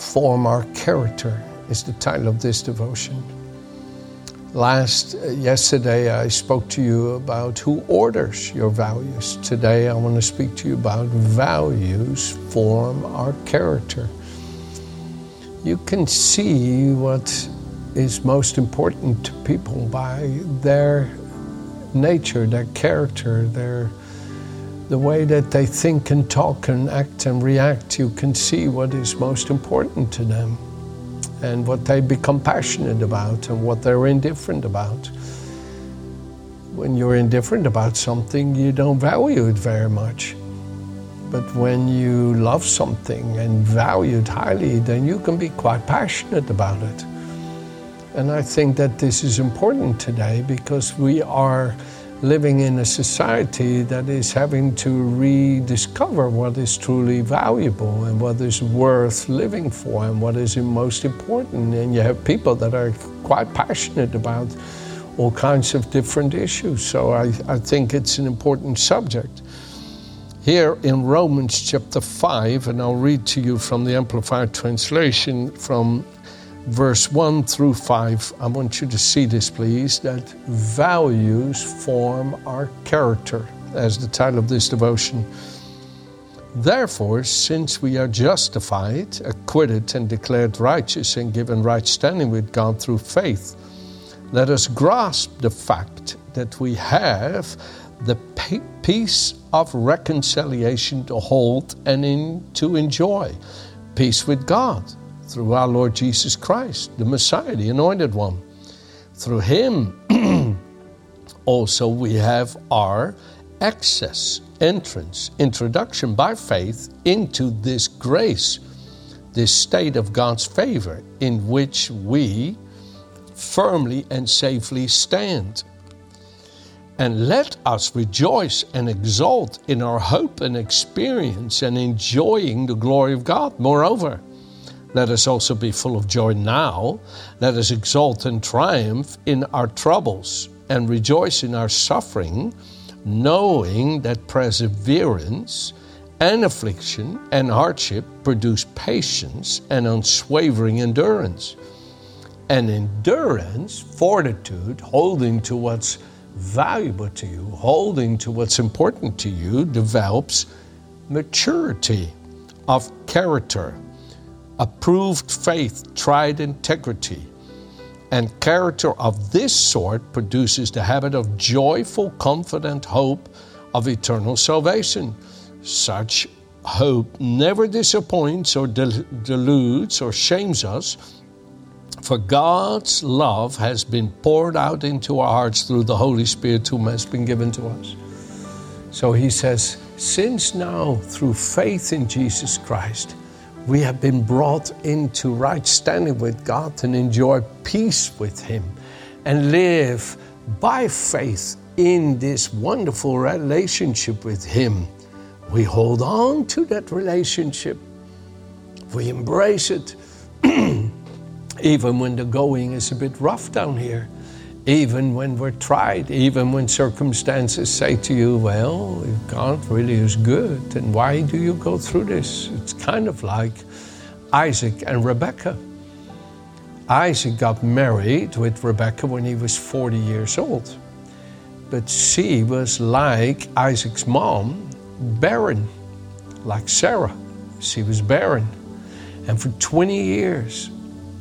form our character is the title of this devotion. Last uh, yesterday I spoke to you about who orders your values. Today I want to speak to you about values form our character. You can see what is most important to people by their nature, their character, their the way that they think and talk and act and react, you can see what is most important to them and what they become passionate about and what they're indifferent about. When you're indifferent about something, you don't value it very much. But when you love something and value it highly, then you can be quite passionate about it. And I think that this is important today because we are living in a society that is having to rediscover what is truly valuable and what is worth living for and what is most important. And you have people that are quite passionate about all kinds of different issues. So I, I think it's an important subject. Here in Romans chapter 5, and I'll read to you from the Amplified Translation from verse 1 through 5, I want you to see this, please, that values form our character, as the title of this devotion. Therefore, since we are justified, acquitted, and declared righteous, and given right standing with God through faith, let us grasp the fact that we have the peace of reconciliation to hold and in, to enjoy peace with God through our Lord Jesus Christ, the Messiah, the Anointed One. Through Him also we have our access, entrance, introduction by faith into this grace, this state of God's favor in which we firmly and safely stand. And let us rejoice and exult in our hope and experience and enjoying the glory of God. Moreover, let us also be full of joy now. Let us exult and triumph in our troubles and rejoice in our suffering, knowing that perseverance and affliction and hardship produce patience and unswavering endurance. And endurance, fortitude, holding to what's valuable to you, holding to what's important to you, develops maturity of character approved faith, tried integrity, and character of this sort produces the habit of joyful, confident hope of eternal salvation. Such hope never disappoints or deludes or shames us, for God's love has been poured out into our hearts through the Holy Spirit whom has been given to us. So he says, Since now, through faith in Jesus Christ, we have been brought into right standing with God and enjoy peace with Him and live by faith in this wonderful relationship with Him. We hold on to that relationship, we embrace it, even when the going is a bit rough down here even when we're tried, even when circumstances say to you, well, God really is good, and why do you go through this? It's kind of like Isaac and Rebecca. Isaac got married with Rebecca when he was 40 years old, but she was like Isaac's mom, barren, like Sarah. She was barren. And for 20 years,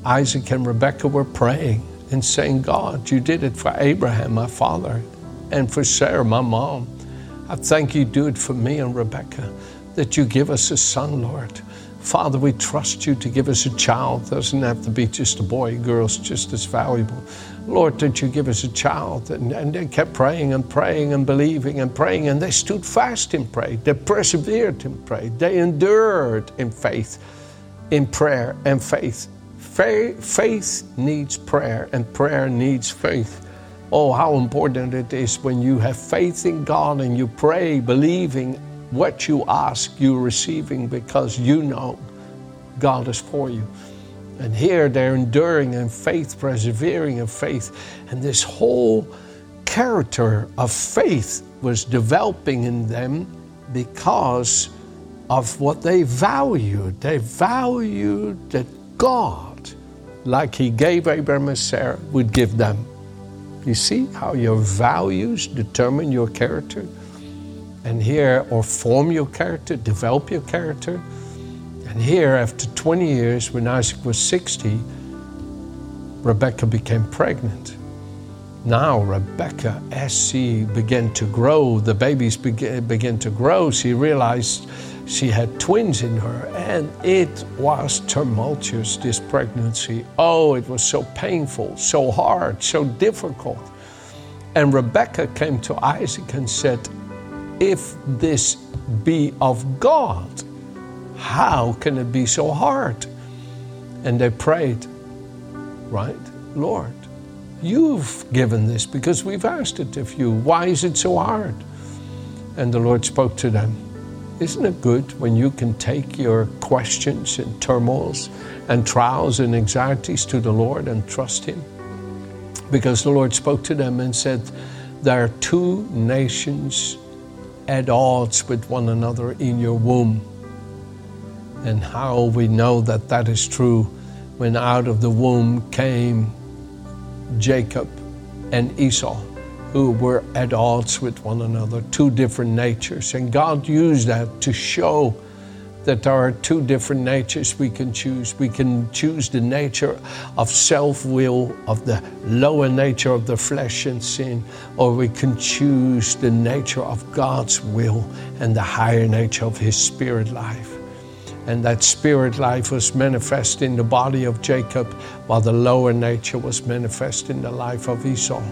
Isaac and Rebecca were praying and saying, God, you did it for Abraham, my father, and for Sarah, my mom. I thank you, do it for me and Rebecca, that you give us a son, Lord. Father, we trust you to give us a child. It doesn't have to be just a boy, girl's just as valuable. Lord, that you give us a child. And, and they kept praying and praying and believing and praying, and they stood fast in prayer. They persevered in prayer. They endured in faith, in prayer and faith faith needs prayer, and prayer needs faith. Oh, how important it is when you have faith in God and you pray, believing what you ask, you're receiving because you know God is for you. And here they're enduring in faith, persevering in faith, and this whole character of faith was developing in them because of what they valued. They valued that God, like He gave Abraham and Sarah, would give them. You see how your values determine your character? And here, or form your character, develop your character. And here, after 20 years, when Isaac was 60, Rebecca became pregnant. Now, Rebecca, as she began to grow, the babies began, to grow, she realized she had twins in her, and it was tumultuous, this pregnancy. Oh, it was so painful, so hard, so difficult. And Rebecca came to Isaac and said, If this be of God, how can it be so hard? And they prayed, right? Lord, you've given this because we've asked it of you. Why is it so hard? And the Lord spoke to them. Isn't it good when you can take your questions and turmoils and trials and anxieties to the Lord and trust Him? Because the Lord spoke to them and said, There are two nations at odds with one another in your womb. And how we know that that is true when out of the womb came Jacob and Esau who were at odds with one another, two different natures. And God used that to show that there are two different natures we can choose. We can choose the nature of self will, of the lower nature of the flesh and sin, or we can choose the nature of God's will and the higher nature of His spirit life. And that spirit life was manifest in the body of Jacob, while the lower nature was manifest in the life of Esau.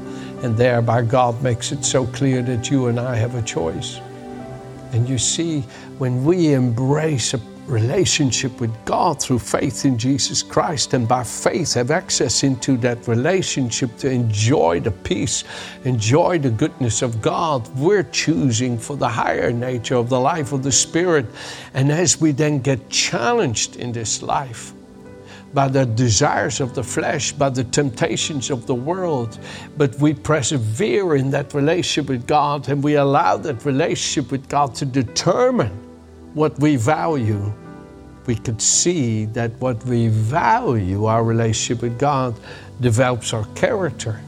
And thereby, God makes it so clear that you and I have a choice. And you see, when we embrace a relationship with God through faith in Jesus Christ and by faith have access into that relationship to enjoy the peace, enjoy the goodness of God, we're choosing for the higher nature of the life of the Spirit. And as we then get challenged in this life, by the desires of the flesh, by the temptations of the world, but we persevere in that relationship with God and we allow that relationship with God to determine what we value. We could see that what we value, our relationship with God, develops our character.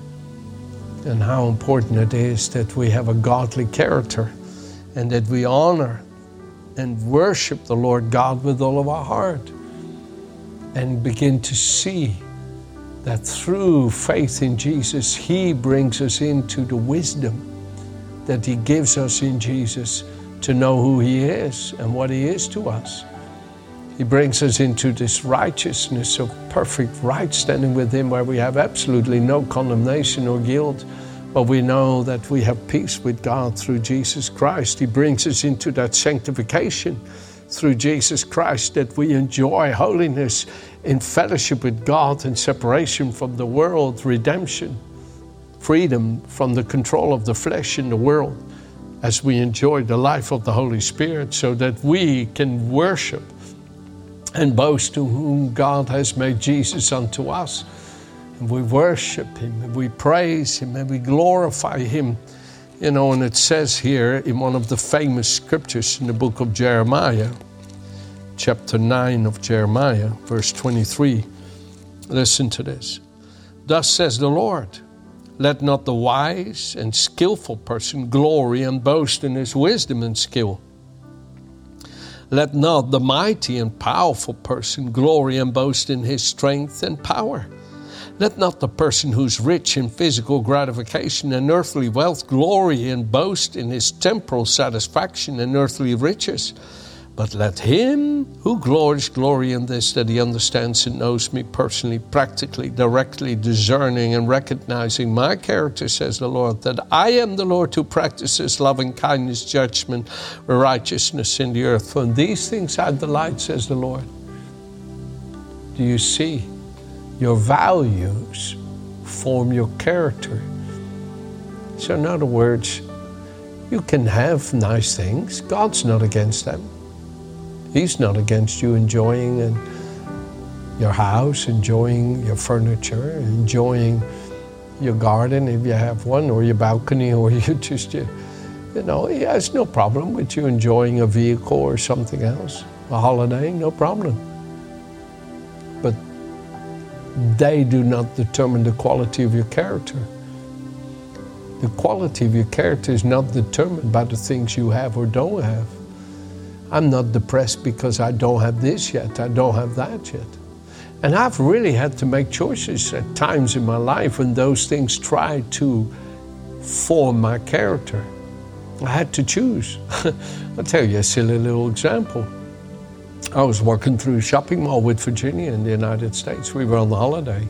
And how important it is that we have a godly character and that we honor and worship the Lord God with all of our heart and begin to see that through faith in Jesus, He brings us into the wisdom that He gives us in Jesus to know who He is and what He is to us. He brings us into this righteousness of perfect right standing with Him where we have absolutely no condemnation or guilt, but we know that we have peace with God through Jesus Christ. He brings us into that sanctification through Jesus Christ that we enjoy holiness in fellowship with God and separation from the world, redemption, freedom from the control of the flesh in the world as we enjoy the life of the Holy Spirit so that we can worship and boast to whom God has made Jesus unto us. And we worship Him and we praise Him and we glorify Him. You know, and it says here in one of the famous scriptures in the book of Jeremiah, chapter 9 of Jeremiah, verse 23. Listen to this. Thus says the Lord Let not the wise and skillful person glory and boast in his wisdom and skill. Let not the mighty and powerful person glory and boast in his strength and power. Let not the person who's rich in physical gratification and earthly wealth glory and boast in his temporal satisfaction and earthly riches. But let him who glories glory in this that he understands and knows me personally, practically, directly, discerning and recognizing my character, says the Lord, that I am the Lord who practices loving kindness, judgment, righteousness in the earth. For in these things I delight, says the Lord. Do you see? Your values form your character. So, in other words, you can have nice things. God's not against them. He's not against you enjoying your house, enjoying your furniture, enjoying your garden if you have one, or your balcony, or you just, you, know, he has no problem with you enjoying a vehicle or something else, a holiday, no problem. They do not determine the quality of your character. The quality of your character is not determined by the things you have or don't have. I'm not depressed because I don't have this yet, I don't have that yet. And I've really had to make choices at times in my life when those things tried to form my character. I had to choose. I'll tell you a silly little example. I was walking through a shopping mall with Virginia in the United States. We were on the holiday.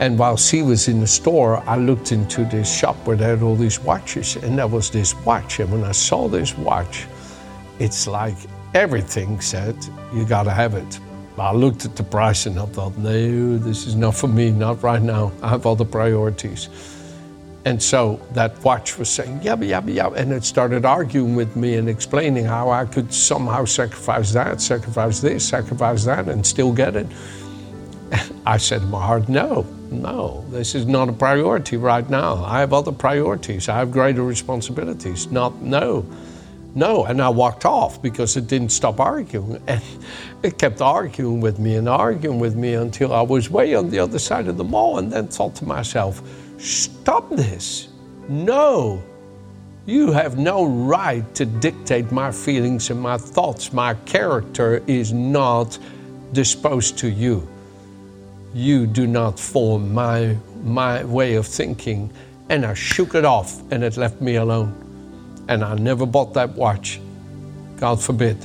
And while she was in the store, I looked into this shop where they had all these watches, and there was this watch. And when I saw this watch, it's like everything said, you got to have it. I looked at the price and I thought, no, this is not for me, not right now. I have other priorities. And so that watch was saying, yabba, yabba, yabba. And it started arguing with me and explaining how I could somehow sacrifice that, sacrifice this, sacrifice that, and still get it. I said in my heart, no, no, this is not a priority right now. I have other priorities. I have greater responsibilities. Not, no. No, and I walked off because it didn't stop arguing. And it kept arguing with me and arguing with me until I was way on the other side of the mall and then thought to myself, stop this. No, you have no right to dictate my feelings and my thoughts. My character is not disposed to you. You do not form my, my way of thinking. And I shook it off and it left me alone and I never bought that watch. God forbid.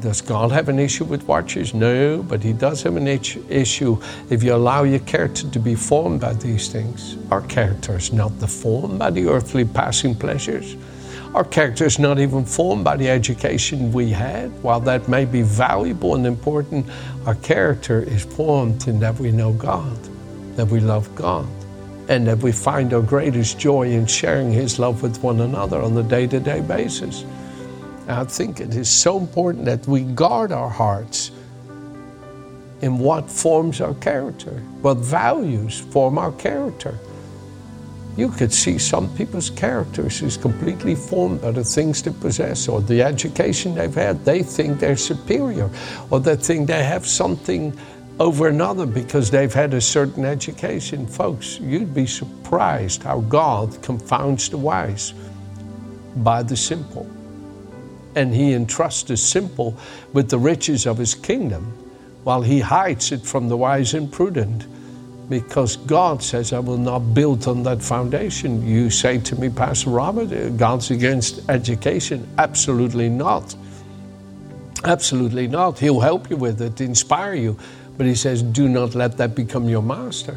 Does God have an issue with watches? No, but He does have an issue if you allow your character to be formed by these things. Our character is not formed by the earthly passing pleasures. Our character is not even formed by the education we had. While that may be valuable and important, our character is formed in that we know God, that we love God and that we find our greatest joy in sharing His love with one another on a day to day basis. I think it is so important that we guard our hearts in what forms our character, what values form our character. You could see some people's characters is completely formed by the things they possess or the education they've had. They think they're superior or they think they have something over another because they've had a certain education. Folks, you'd be surprised how God confounds the wise by the simple. And He entrusts the simple with the riches of His kingdom while He hides it from the wise and prudent. Because God says, I will not build on that foundation. You say to me, Pastor Robert, God's against education. Absolutely not. Absolutely not. He'll help you with it, inspire you. But he says, Do not let that become your master.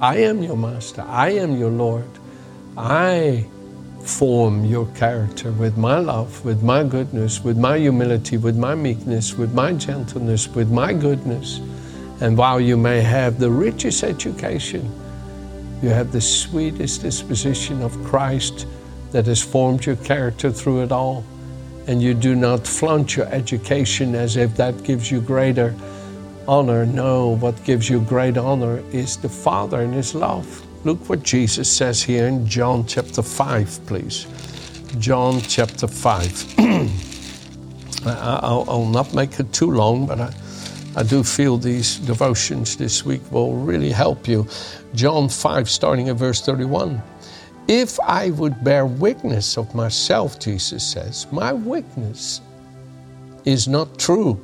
I am your master. I am your Lord. I form your character with my love, with my goodness, with my humility, with my meekness, with my gentleness, with my goodness. And while you may have the richest education, you have the sweetest disposition of Christ that has formed your character through it all. And you do not flaunt your education as if that gives you greater honor. No, what gives you great honor is the Father and His love. Look what Jesus says here in John chapter 5, please. John chapter 5. I'll, I'll, not make it too long, but I, I do feel these devotions this week will really help you. John 5, starting at verse 31. If I would bear witness of myself, Jesus says, my witness is not true.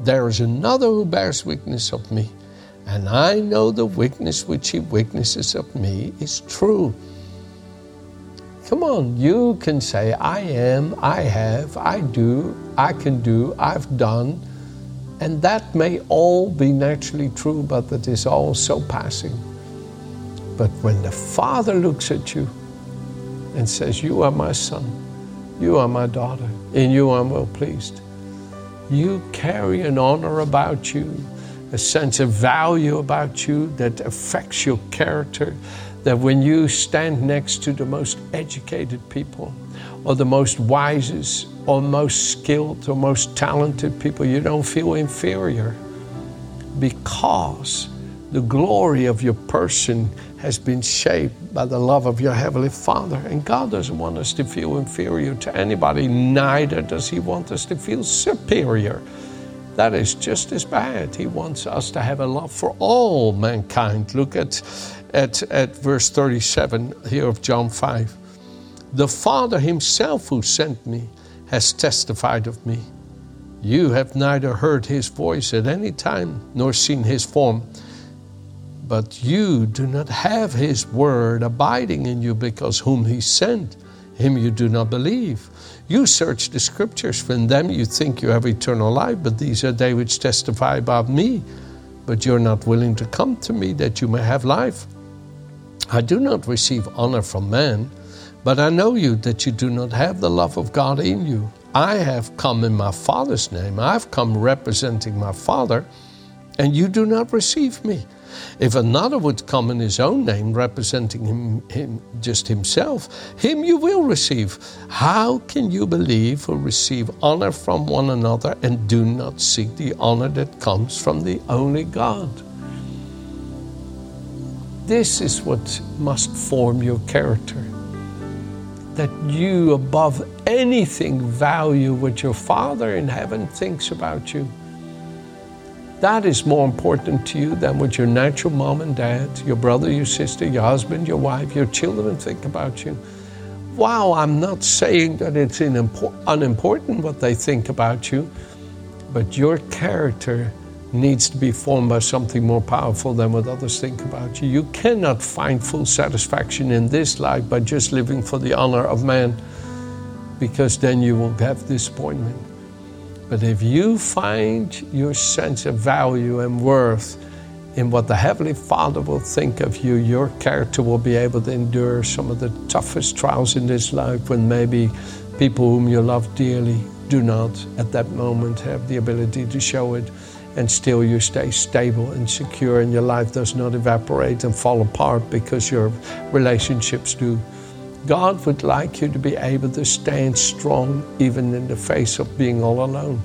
There is another who bears witness of me, and I know the witness which he witnesses of me is true. Come on, you can say, I am, I have, I do, I can do, I've done. And that may all be naturally true, but that is all so passing. But when the Father looks at you and says, You are my son, you are my daughter, in you I'm well pleased, you carry an honor about you a sense of value about you that affects your character. That when you stand next to the most educated people, or the most wisest, or most skilled, or most talented people, you don't feel inferior because the glory of your person has been shaped by the love of your Heavenly Father. And God doesn't want us to feel inferior to anybody, neither does He want us to feel superior. That is just as bad. He wants us to have a love for all mankind. Look at, at, at verse 37 here of John 5. The Father Himself who sent me has testified of me. You have neither heard his voice at any time nor seen his form. But you do not have his word abiding in you because whom he sent, him you do not believe. You search the scriptures, for in them you think you have eternal life, but these are they which testify about me. But you're not willing to come to me that you may have life. I do not receive honor from men, but I know you that you do not have the love of God in you. I have come in my Father's name. I've come representing my Father, and you do not receive me. If another would come in his own name, representing him, him, just himself, him you will receive. How can you believe or receive honor from one another and do not seek the honor that comes from the only God? This is what must form your character that you, above anything, value what your Father in heaven thinks about you. That is more important to you than what your natural mom and dad, your brother, your sister, your husband, your wife, your children think about you. Wow, I'm not saying that it's unimportant what they think about you, but your character needs to be formed by something more powerful than what others think about you. You cannot find full satisfaction in this life by just living for the honor of man, because then you will have disappointment. But if you find your sense of value and worth in what the Heavenly Father will think of you, your character will be able to endure some of the toughest trials in this life when maybe people whom you love dearly do not at that moment have the ability to show it and still you stay stable and secure and your life does not evaporate and fall apart because your relationships do. God would like you to be able to stand strong even in the face of being all alone,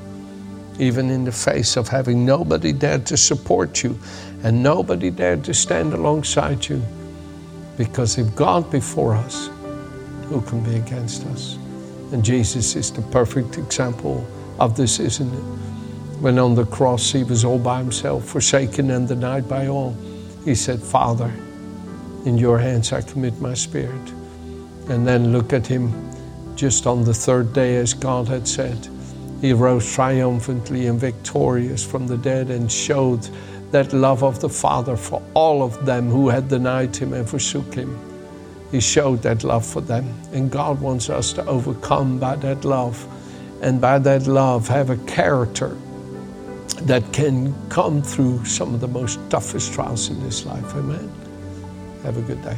even in the face of having nobody there to support you and nobody there to stand alongside you. Because if God before us, who can be against us? And Jesus is the perfect example of this, isn't it? When on the cross he was all by himself, forsaken and denied by all, he said, Father, in your hands I commit my spirit. And then look at him just on the third day, as God had said. He rose triumphantly and victorious from the dead and showed that love of the Father for all of them who had denied him and forsook him. He showed that love for them. And God wants us to overcome by that love and by that love have a character that can come through some of the most toughest trials in this life. Amen. Have a good day.